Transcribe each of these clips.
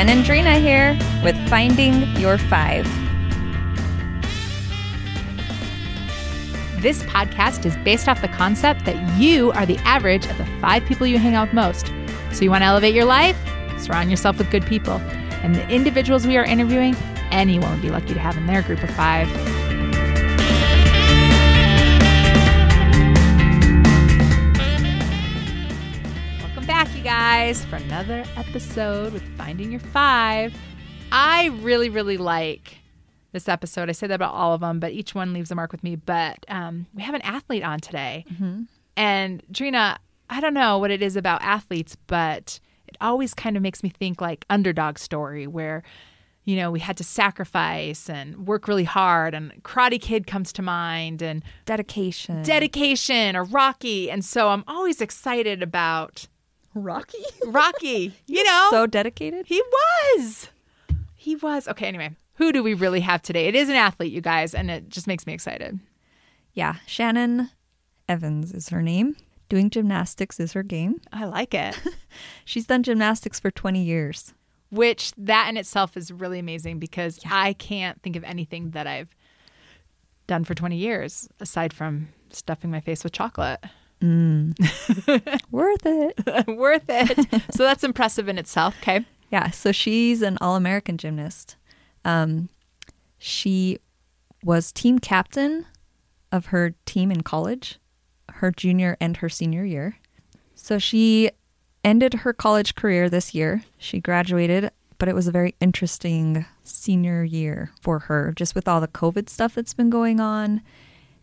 Shannon Drina here with Finding Your Five. This podcast is based off the concept that you are the average of the five people you hang out with most. So you want to elevate your life? Surround yourself with good people. And the individuals we are interviewing, anyone would be lucky to have in their group of five. Guys, for another episode with Finding Your Five. I really, really like this episode. I say that about all of them, but each one leaves a mark with me. But um, we have an athlete on today. And Trina, I don't know what it is about athletes, but it always kind of makes me think like underdog story where, you know, we had to sacrifice and work really hard. And Karate Kid comes to mind and Dedication. dedication or Rocky. And so I'm always excited about Rocky? Rocky. You know, So dedicated? he was. He was. Okay, anyway, who do we really have today? It is an athlete, you guys, and it just makes me excited. Yeah, Shannon Evans is her name. Doing gymnastics is her game. I like it. She's done gymnastics for 20 years. Which that in itself is really amazing because I can't think of anything that I've done for 20 years aside from stuffing my face with chocolate. Worth it. Worth it. so that's impressive in itself. Okay. Yeah, so she's an All American gymnast. Um, she was team captain of her team in college, her junior and her senior year. So she ended her college career this year. She graduated, but it was a very interesting senior year for her, just with all the COVID stuff that's been going on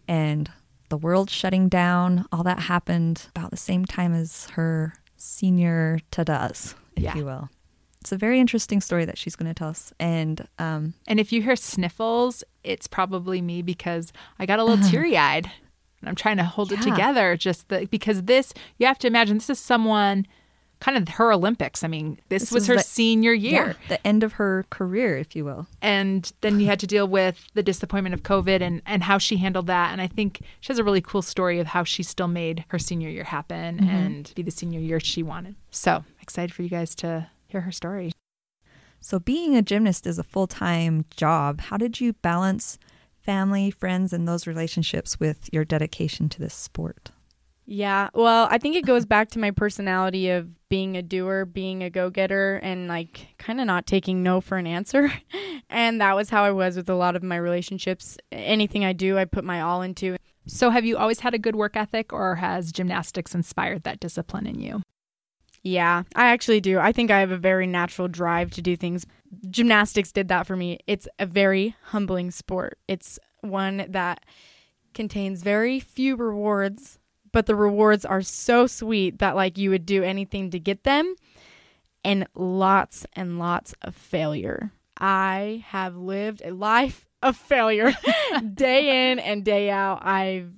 and the world shutting down. All that happened about the same time as her senior ta-das, if Yeah. you will. It's a very interesting story that she's going to tell us. And um, And if you hear sniffles, it's probably me because I got a little teary eyed and I'm trying to hold it Uh-huh. Together. Just the, because this, you have to imagine, this is someone kind of her Olympics. I mean, this, This was, was her the- senior year. yeah, the end of her career, if you will. And then you had to deal with the disappointment of COVID and, and how she handled that. And I think she has a really cool story of how she still made her senior year happen Mm-hmm. and be the senior year she wanted. So excited for you guys to hear her story. So, being a gymnast is a full time job. How did you balance family, friends, and those relationships with your dedication to this sport? Yeah, well, I think it goes back to my personality of being a doer, being a go getter, and like kind of not taking no for an answer. and that was how I was with a lot of my relationships. Anything I do, I put my all into. So, have you always had a good work ethic, or has gymnastics inspired that discipline in you? Yeah, I actually do. I think I have a very natural drive to do things. Gymnastics did that for me. It's a very humbling sport. It's one that contains very few rewards, but the rewards are so sweet that like you would do anything to get them and lots and lots of failure. I have lived a life of failure day in and day out. I've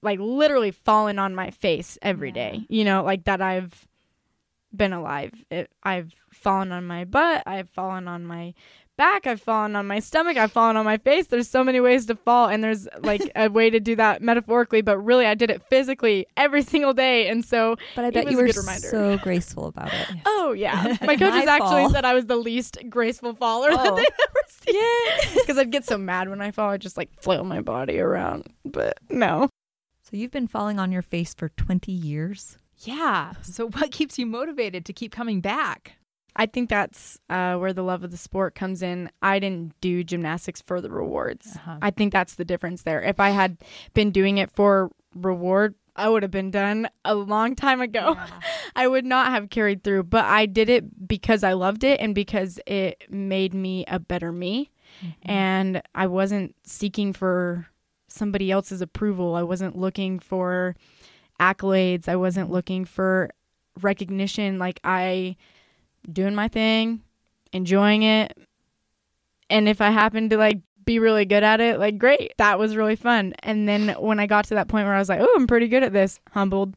like literally fallen on my face every day. You know, like that I've been alive. It, I've fallen on my butt. I've fallen on my back. I've fallen on my stomach. I've fallen on my face. There's so many ways to fall, and there's like a way to do that metaphorically, but really, I did it physically every single day. And so, But I It bet was you were good so graceful about it. oh yeah, my coaches My actually fall. said I was the least graceful faller oh. that Oh. they've ever seen. Because I'd get so mad when I fall, I'd just like flail my body around. But no, So, you've been falling on your face for 20 years. Yeah. So, what keeps you motivated to keep coming back? I think that's uh, where the love of the sport comes in. I didn't do gymnastics for the rewards. Uh-huh. I think that's the difference there. If I had been doing it for reward, I would have been done a long time ago. I would not have carried through, but I did it because I loved it and because it made me a better me. And I wasn't seeking for somebody else's approval. I wasn't looking for accolades. I wasn't looking for recognition. Like I doing my thing, enjoying it. And if I happened to like be really good at it, like great. That was really fun. And then when I got to that point where I was like, "Oh, I'm pretty good at this." Humbled.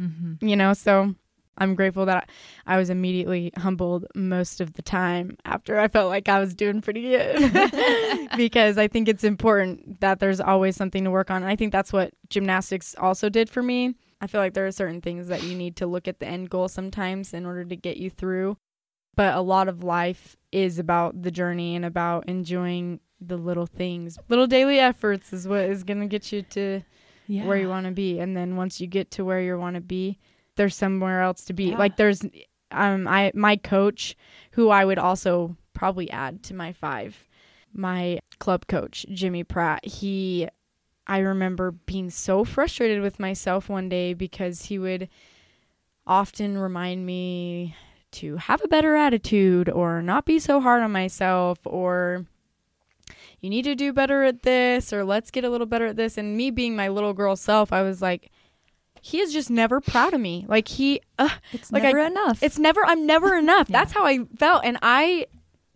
Mm-hmm. You know, so I'm grateful that I was immediately humbled most of the time after I felt like I was doing pretty good. because I think it's important that there's always something to work on. And I think that's what gymnastics also did for me. I feel like there are certain things that you need to look at the end goal sometimes in order to get you through. But a lot of life is about the journey and about enjoying the little things. Little daily efforts is what is going to get you to yeah. where you want to be. And then once you get to where you want to be, there's somewhere else to be. Yeah. Like there's um I my coach who I would also probably add to my 5. My club coach, Jimmy Pratt. He I remember being so frustrated with myself one day because he would often remind me to have a better attitude or not be so hard on myself or you need to do better at this or let's get a little better at this. And me being my little girl self I was like he is just never proud of me. Like he uh, It's Like, never I- enough. it's never I'm never enough. Yeah. that's how I felt. And I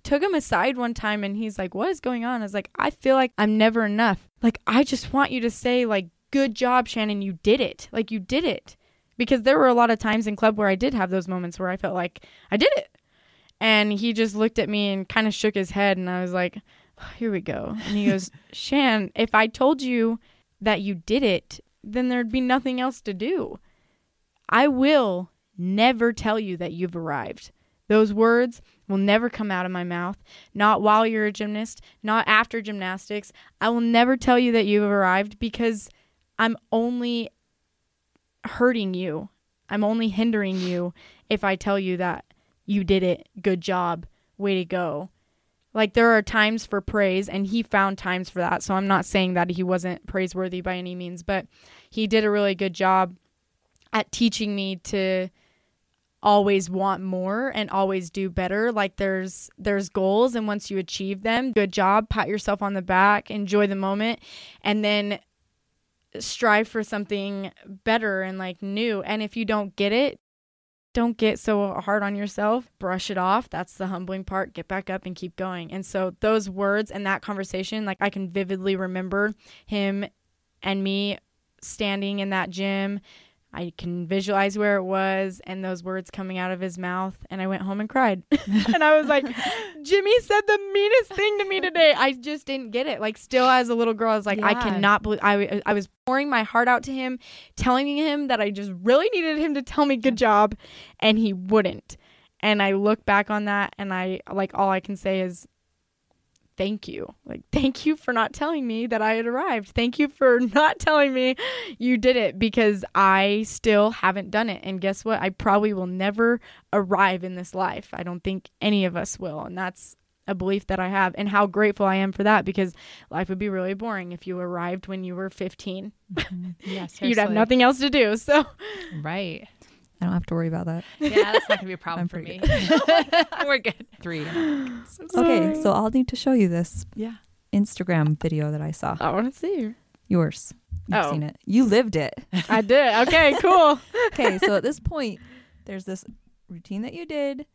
took him aside one time and he's like what is going on? I was like I feel like I'm never enough. Like I just want you to say like good job Shannon. You did it. Like you did it because there were a lot of times in club where I did have those moments where I felt like I did it. And he just looked at me and kind of shook his head and I was like, "Oh, "Here we go." And he goes, "Shan, if I told you that you did it, then there'd be nothing else to do. I will never tell you that you've arrived. Those words will never come out of my mouth, not while you're a gymnast, not after gymnastics. I will never tell you that you've arrived because I'm only hurting you. I'm only hindering you if I tell you that you did it. Good job. Way to go. Like there are times for praise and he found times for that. So I'm not saying that he wasn't praiseworthy by any means, but he did a really good job at teaching me to always want more and always do better like there's there's goals and once you achieve them good job pat yourself on the back enjoy the moment and then strive for something better and like new. And if you don't get it, don't get so hard on yourself. Brush it off. That's the humbling part. Get back up and keep going. And so those words and that conversation, like I can vividly remember him and me standing in that gym. I can visualize where it was and those words coming out of his mouth. And I went home and cried. and I was like, Jimmy said the meanest thing to me today. I just didn't get it. Like, still as a little girl, I was like, I cannot believe I, I was pouring my heart out to him, telling him that I just really needed him to tell me good job, and he wouldn't. And I look back on that, and I like all I can say is, thank you. Like, thank you for not telling me that I had arrived. Thank you for not telling me you did it because I still haven't done it. And guess what? I probably will never arrive in this life. I don't think any of us will. And that's a belief that I have and how grateful I am for that because life would be really boring if you arrived when you were 15. Mm-hmm. Yeah, You'd have nothing else to do. So, Right. I don't have to worry about that. Yeah, that's not gonna be a problem for me. pretty We're good. Three. Okay, so I'll need to show you this Yeah. Instagram video that I saw. I want to see. Yours. You've Oh. seen it. You lived it. I did. Okay, cool. Okay, so at this point, there's this routine that you did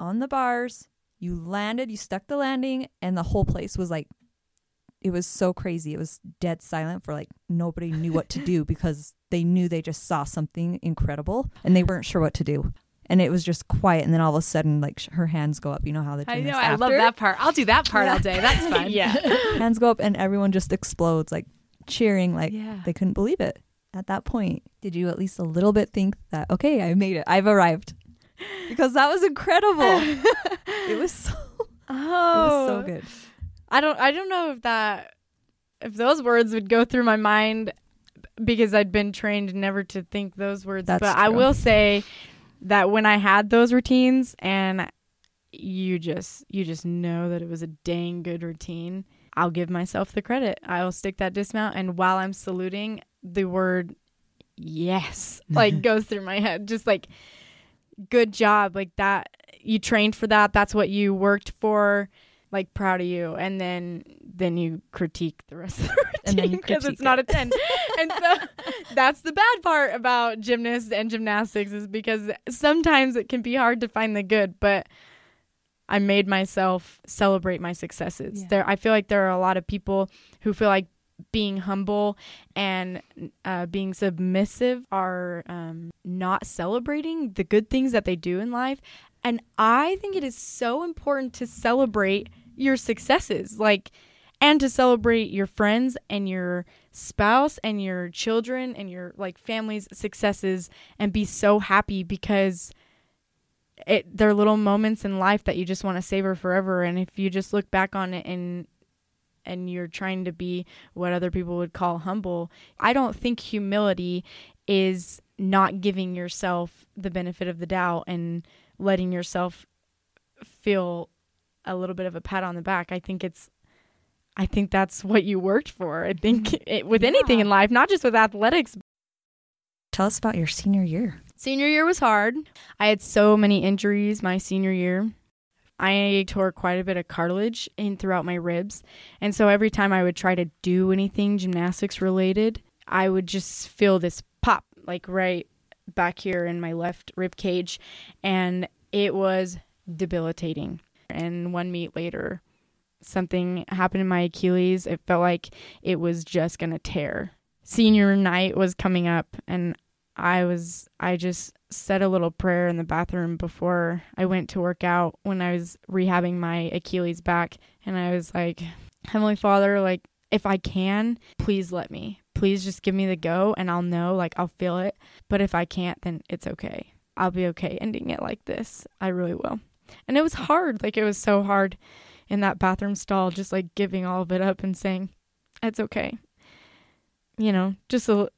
on the bars. You landed, you stuck the landing, and the whole place was like, it was so crazy. It was dead silent for like nobody knew what to do because they knew they just saw something incredible and they weren't sure what to do. And it was just quiet. And then all of a sudden, like sh- her hands go up. You know how the I know. gymnast I love that part. I'll do that part all day. That's fun. yeah. hands go up and everyone just explodes like cheering like Yeah. they couldn't believe it at that point did you at least a little bit think that okay i made it i've arrived because that was incredible it was so Oh, it was so oh. good I don't I don't know if that if those words would go through my mind because I'd been trained never to think those words. That's but I will say that when I had those routines and you just you just know that it was a dang good routine, I'll give myself the credit. I'll stick that dismount and while I'm saluting, the word yes like goes through my head. Just like good job like that you trained for that that's what you worked for like proud of you and then then you critique the rest of the routine because it's not a 10 and so that's the bad part about gymnasts and gymnastics is because sometimes it can be hard to find the good but i made myself celebrate my successes Yeah. there i feel like there are a lot of people who feel like being humble and uh, being submissive are um, not celebrating the good things that they do in life. And I think it is so important to celebrate your successes, like, and to celebrate your friends and your spouse and your children and your like family's successes and be so happy because it they're little moments in life that you just want to savor forever. And if you just look back on it and and you're trying to be what other people would call humble i don't think humility is not giving yourself the benefit of the doubt and letting yourself feel a little bit of a pat on the back i think it's i think that's what you worked for i think mm-hmm. it, with anything in life not just with athletics Tell us about your senior year. Senior year was hard. I had so many injuries my senior year. I tore quite a bit of cartilage in throughout my ribs. And so every time I would try to do anything gymnastics related, I would just feel this pop like right back here in my left rib cage and it was debilitating. And one meet later, something happened in my Achilles. It felt like it was just going to tear. Senior night was coming up and I was I just said a little prayer in the bathroom before I went to work out when I was rehabbing my Achilles back and I was like Heavenly Father like if I can please let me. Please just give me the go and I'll know like I'll feel it. But if I can't then it's okay. I'll be okay ending it like this. I really will and it was hard like it was so hard in that bathroom stall just like giving all of it up and saying it's okay you know just a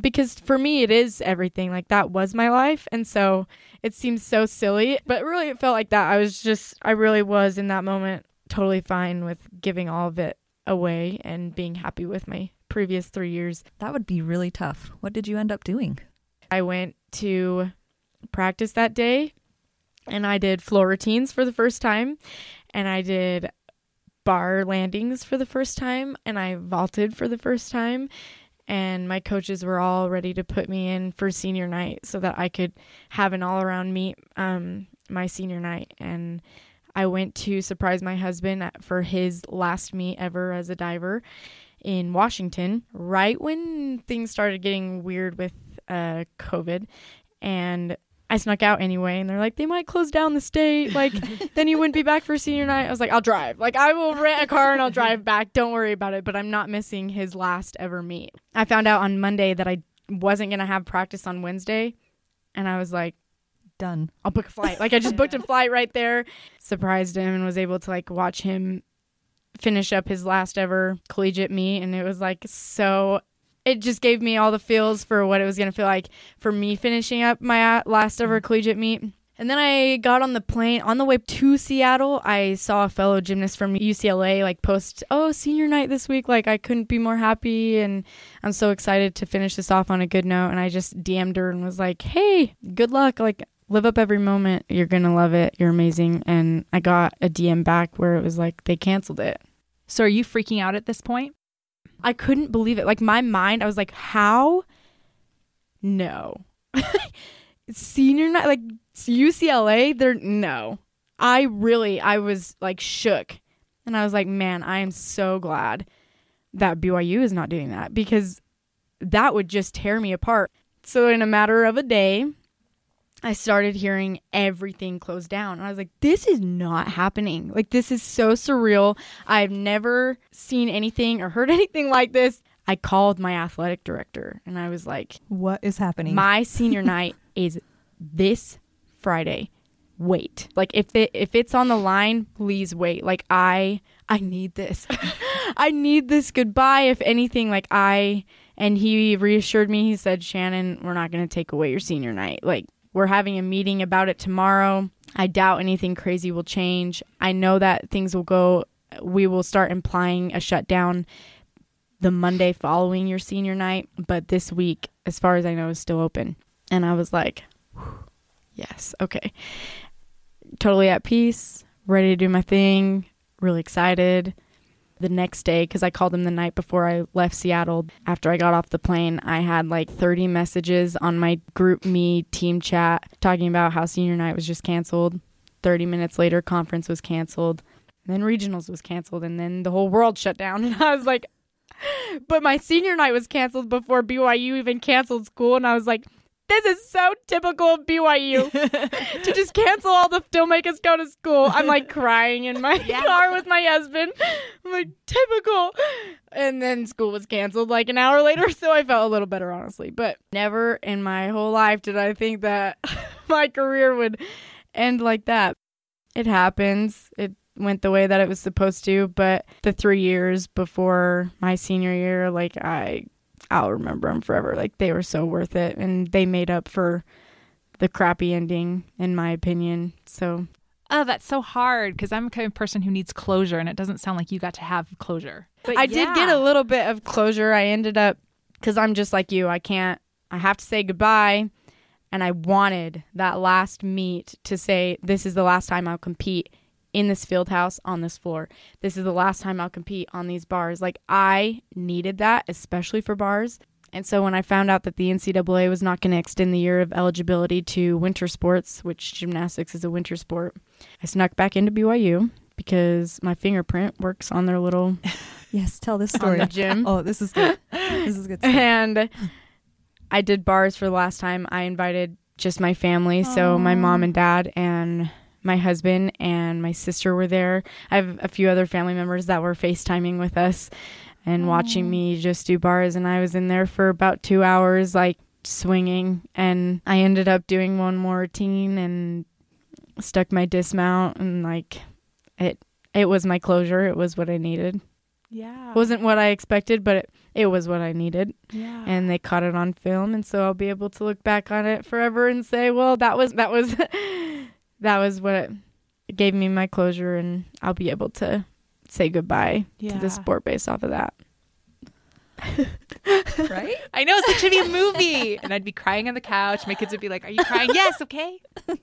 because for me it is everything like that was my life and so it seems so silly but really it felt like that i was just i really was in that moment totally fine with giving all of it away and being happy with my previous three years That would be really tough. What did you end up doing? i went to practice that day and i did floor routines for the first time and i did bar landings for the first time and i vaulted for the first time and my coaches were all ready to put me in for senior night so that I could have an all around meet um, my senior night. And I went to surprise my husband for his last meet ever as a diver in Washington, right when things started getting weird with uh, COVID. And I snuck out anyway, and they're like, they might close down the state. Like, then you wouldn't be back for senior night. I was like, I'll drive. Like, I will rent a car and I'll drive back. Don't worry about it. But I'm not missing his last ever meet. I found out on Monday that I wasn't going to have practice on Wednesday. And I was like, Done. I'll book a flight. Like, I just booked a flight right there, surprised him, and was able to, like, watch him finish up his last ever collegiate meet. And it was, like, so. It just gave me all the feels for what it was going to feel like for me finishing up my uh, last ever collegiate meet. And then I got on the plane on the way to Seattle. I saw a fellow gymnast from UCLA like post, "Oh, senior night this week. Like I couldn't be more happy and I'm so excited to finish this off on a good note." And I just DM'd her and was like, "Hey, good luck. Like live up every moment. You're going to love it. You're amazing." And I got a DM back where it was like they canceled it. So are you freaking out at this point? I couldn't believe it. Like my mind, I was like, "How? No." Senior night like UCLA, they're no. I really I was like shook. And I was like, "Man, I am so glad that BYU is not doing that because that would just tear me apart." So in a matter of a day, I started hearing everything close down. And I was like, this is not happening. Like, this is so surreal. I've never seen anything or heard anything like this. I called my athletic director and I was like, What is happening? my senior night is this Friday. Wait. Like if it if it's on the line, please wait. Like I I need this. I need this goodbye if anything like I and he reassured me. He said, "Shannon, we're not going to take away your senior night. Like we're having a meeting about it tomorrow. I doubt anything crazy will change. I know that things will go we will start implying a shutdown the Monday following your senior night, but this week, as far as I know, is still open. And I was like, yes, okay. Totally at peace, ready to do my thing, really excited. The next day, because I called him the night before I left Seattle, after I got off the plane, I had like 30 messages on my GroupMe team chat talking about how senior night was just canceled. 30 minutes later, conference was canceled. Then regionals was canceled, and then the whole world shut down. And I was like, but my senior night was canceled before BYU even canceled school, and I was like, this is so typical of BYU to just cancel all the don't make us go to school. I'm like crying in my car with my husband. I'm like, typical. And then school was canceled like an hour later, so I felt a little better, honestly. But never in my whole life did I think that my career would end like that. It happens. It went the way that it was supposed to, but the 3 years before my senior year, like I I'll remember them forever. Like they were so worth it and they made up for the crappy ending in my opinion. So Oh, that's so hard because I'm the kind of person who needs closure, and it doesn't sound like you got to have closure. But I did get a little bit of closure. I ended up because I'm just like you. I can't. I have to say goodbye, and I wanted that last meet to say this is the last time I'll compete in this field house on this floor. This is the last time I'll compete on these bars. Like I needed that, especially for bars. And so when I found out that the NCAA was not going to extend the year of eligibility to winter sports, which gymnastics is a winter sport, I snuck back into BYU because my fingerprint works on their little Yes, tell this on story. the gym. Oh, this is good. This is good. and I did bars for the last time. I invited just my family, so my mom and dad and my husband and my sister were there. I have a few other family members that were FaceTiming with us and watching me just do bars and I was in there for about 2 hours like swinging and I ended up doing one more routine and stuck my dismount and like it it was my closure. It was what I needed. Yeah. Wasn't what I expected, but it, it was what I needed yeah. and they caught it on film and so I'll be able to look back on it forever and say, well, that was that was that was what gave me my closure and I'll be able to say goodbye to the sport based off of that. right? I know it's like should be a movie, and I'd be crying on the couch. My kids would be like, "Are you crying?" yes, okay.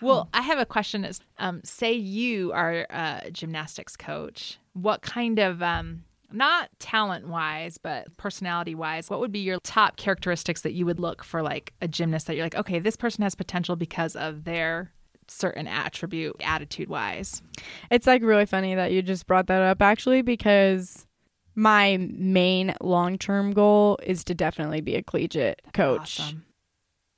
Well, I have a question. Is um, say you are a gymnastics coach, what kind of um, not talent wise, but personality wise, what would be your top characteristics that you would look for, like a gymnast that you're like, okay, this person has potential because of their certain attribute, attitude wise. It's like really funny that you just brought that up actually because my main long-term goal is to definitely be a collegiate coach. Awesome.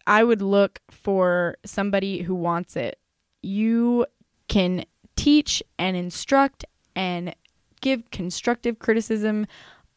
I would look for somebody who wants it. You can teach and instruct and give constructive criticism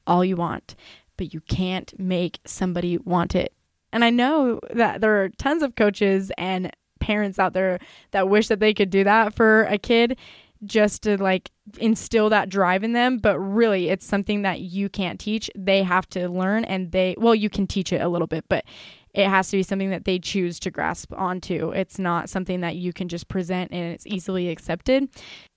all you want, but you can't make somebody want it. And I know that there are tons of coaches and parents out there that wish that they could do that for a kid just to like instill that drive in them but really it's something that you can't teach. They have to learn and they well you can teach it a little bit but it has to be something that they choose to grasp onto. It's not something that you can just present and it's easily accepted.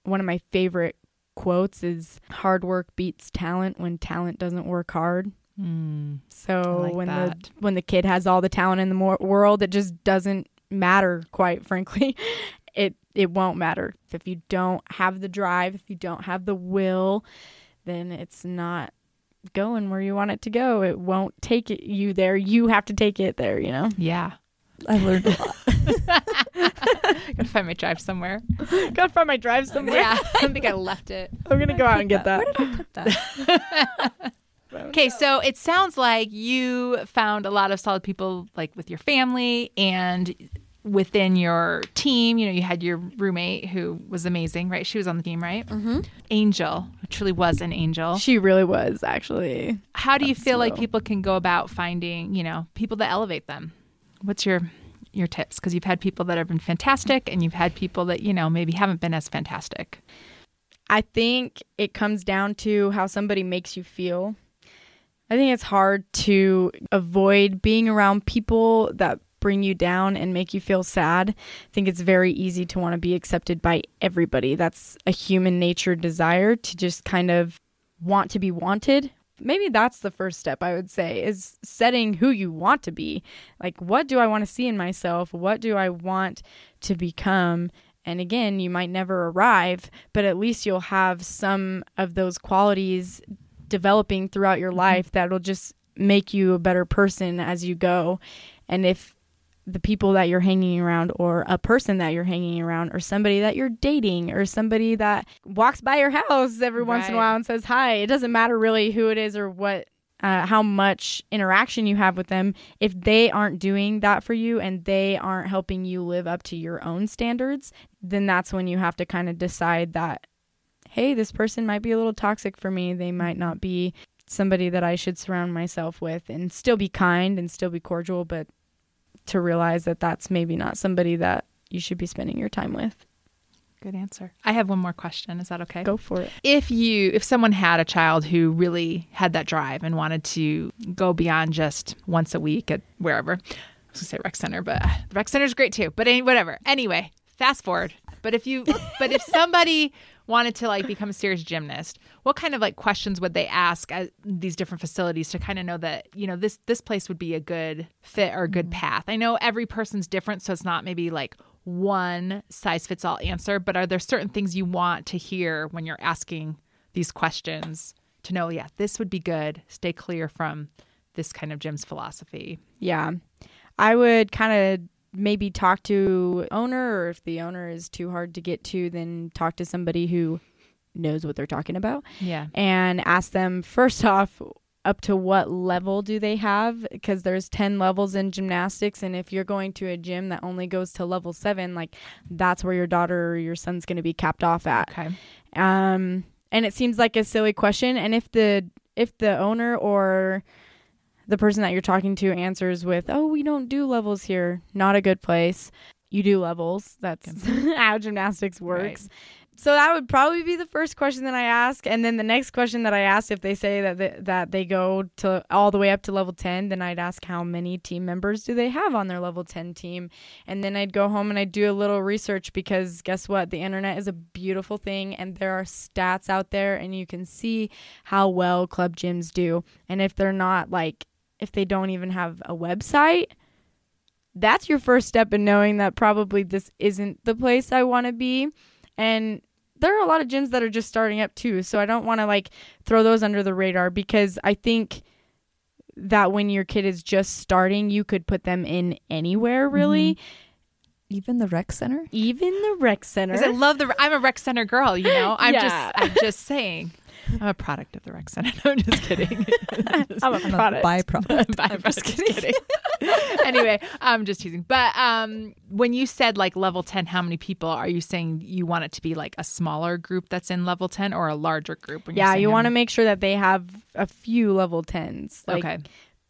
One of my favorite quotes is hard work beats talent when talent doesn't work hard Hmm. so like when that. the when the kid has all the talent in the mor- world, it just doesn't matter. Quite frankly, it it won't matter if you don't have the drive, if you don't have the will, then it's not going where you want it to go. It won't take it you there. You have to take it there. You know. Yeah. I learned a lot. Gotta find my drive somewhere. Got to find my drive somewhere. Yeah. I don't think I left it. I'm gonna go out and get that. Where did I put that? Okay, so it sounds like you found a lot of solid people like with your family and within your team. You know, you had your roommate who was amazing, right? She was on the team, right? Mm-hmm. Angel, truly was an angel. She really was actually. How do you That's feel like people can go about finding, you know, people that elevate them? What's your your tips? Because you've had people that have been fantastic, and you've had people that you know maybe haven't been as fantastic. I think it comes down to how somebody makes you feel. I think it's hard to avoid being around people that bring you down and make you feel sad. I think it's very easy to want to be accepted by everybody. That's a human nature desire to just kind of want to be wanted. Maybe that's the first step I would say is setting who you want to be. Like what do I want to see in myself? What do I want to become? And again, you might never arrive, but at least you'll have some of those qualities developing throughout your mm-hmm. life that'll just make you a better person as you go. And if the people that you're hanging around or a person that you're hanging around or somebody that you're dating or somebody that walks by your house every once in a while and says hi, it doesn't matter really who it is or what uh, how much interaction you have with them. If they aren't doing that for you and they aren't helping you live up to your own standards then that's when you have to kind of decide that hey this person might be a little toxic for me. They might not be somebody that i should surround myself with and still be kind and still be cordial but to realize that that's maybe not somebody that you should be spending your time with. Good answer. I have one more question. Is that okay? Go for it. If you if someone had a child who really had that drive and wanted to go beyond just once a week at wherever. I was gonna say rec center, but the rec center is great too. But any, whatever. Anyway, fast forward. But if you but if somebody wanted to like become a serious gymnast, what kind of like questions would they ask at these different facilities to kind of know that, you know, this this place would be a good fit or a good mm-hmm. path? I know every person's different, so it's not maybe like one size fits all answer, but are there certain things you want to hear when you're asking these questions to know, yeah, this would be good. Stay clear from this kind of gym's philosophy. Yeah. I would kind of maybe talk to owner or if the owner is too hard to get to then talk to somebody who knows what they're talking about Yeah. and ask them first off up to what level do they have because there's 10 levels in gymnastics and if you're going to a gym that only goes to level 7 like that's where your daughter or your son's going to be capped off at Okay. um and it seems like a silly question and if the if the owner or the person that you're talking to answers with oh we don't do levels here. Not a good place. You do levels. That's how gymnastics works. So that would probably be the first question that I ask, and then the next question that I ask, if they say that they, that they go to all the way up to level ten, then I'd ask how many team members do they have on their level ten team, and then I'd go home and I'd do a little research because guess what, the internet is a beautiful thing, and there are stats out there, and you can see how well club gyms do, and if they're not like if they don't even have a website. That's your first step in knowing that probably this isn't the place I want to be and there are a lot of gyms that are just starting up too so i don't want to like throw those under the radar because i think that when your kid is just starting you could put them in anywhere really mm-hmm. Even the rec center? even the rec center. I love the. I'm a rec center girl. You know. I'm Yeah. just. I'm just saying. I'm a product of the rec center. No, I'm just kidding. i'm a I'm product a byproduct. I'm just kidding. anyway, I'm just teasing. But um, when you said like level 10, how many people are you saying you want it to be like a smaller group that's in level 10 or a larger group? Yeah you want to make sure that they have a few level 10s like okay.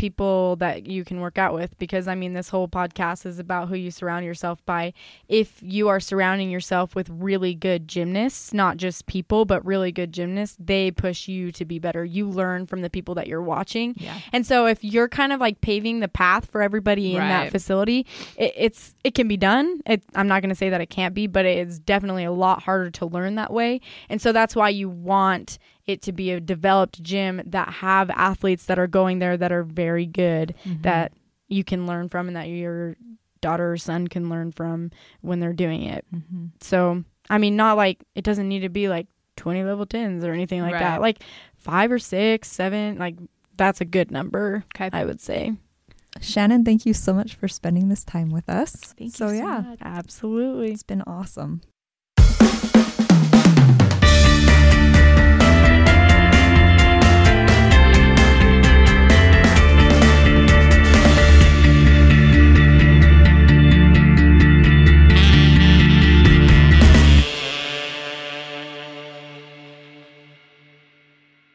People that you can work out with because I mean this whole podcast is about who you surround yourself by. If you are surrounding yourself with really good gymnasts, not just people, but really good gymnasts, they push you to be better. You learn from the people that you're watching. Yeah. And so if you're kind of like paving the path for everybody in Right. that facility, it, it's it can be done. It, I'm not going to say that it can't be, but it's definitely a lot harder to learn that way. And so that's why you want it to be a developed gym that have athletes that are going there that are very good Mm-hmm. that you can learn from and that your daughter or son can learn from when they're doing it. Mm-hmm. So, I mean, not like it doesn't need to be like 20 level 10s or anything like Right. that. Like five or six, seven, like that's a good number, Okay. I would say. Shannon, thank you so much for spending this time with us. Thank so you so yeah, much. Absolutely. it's been awesome.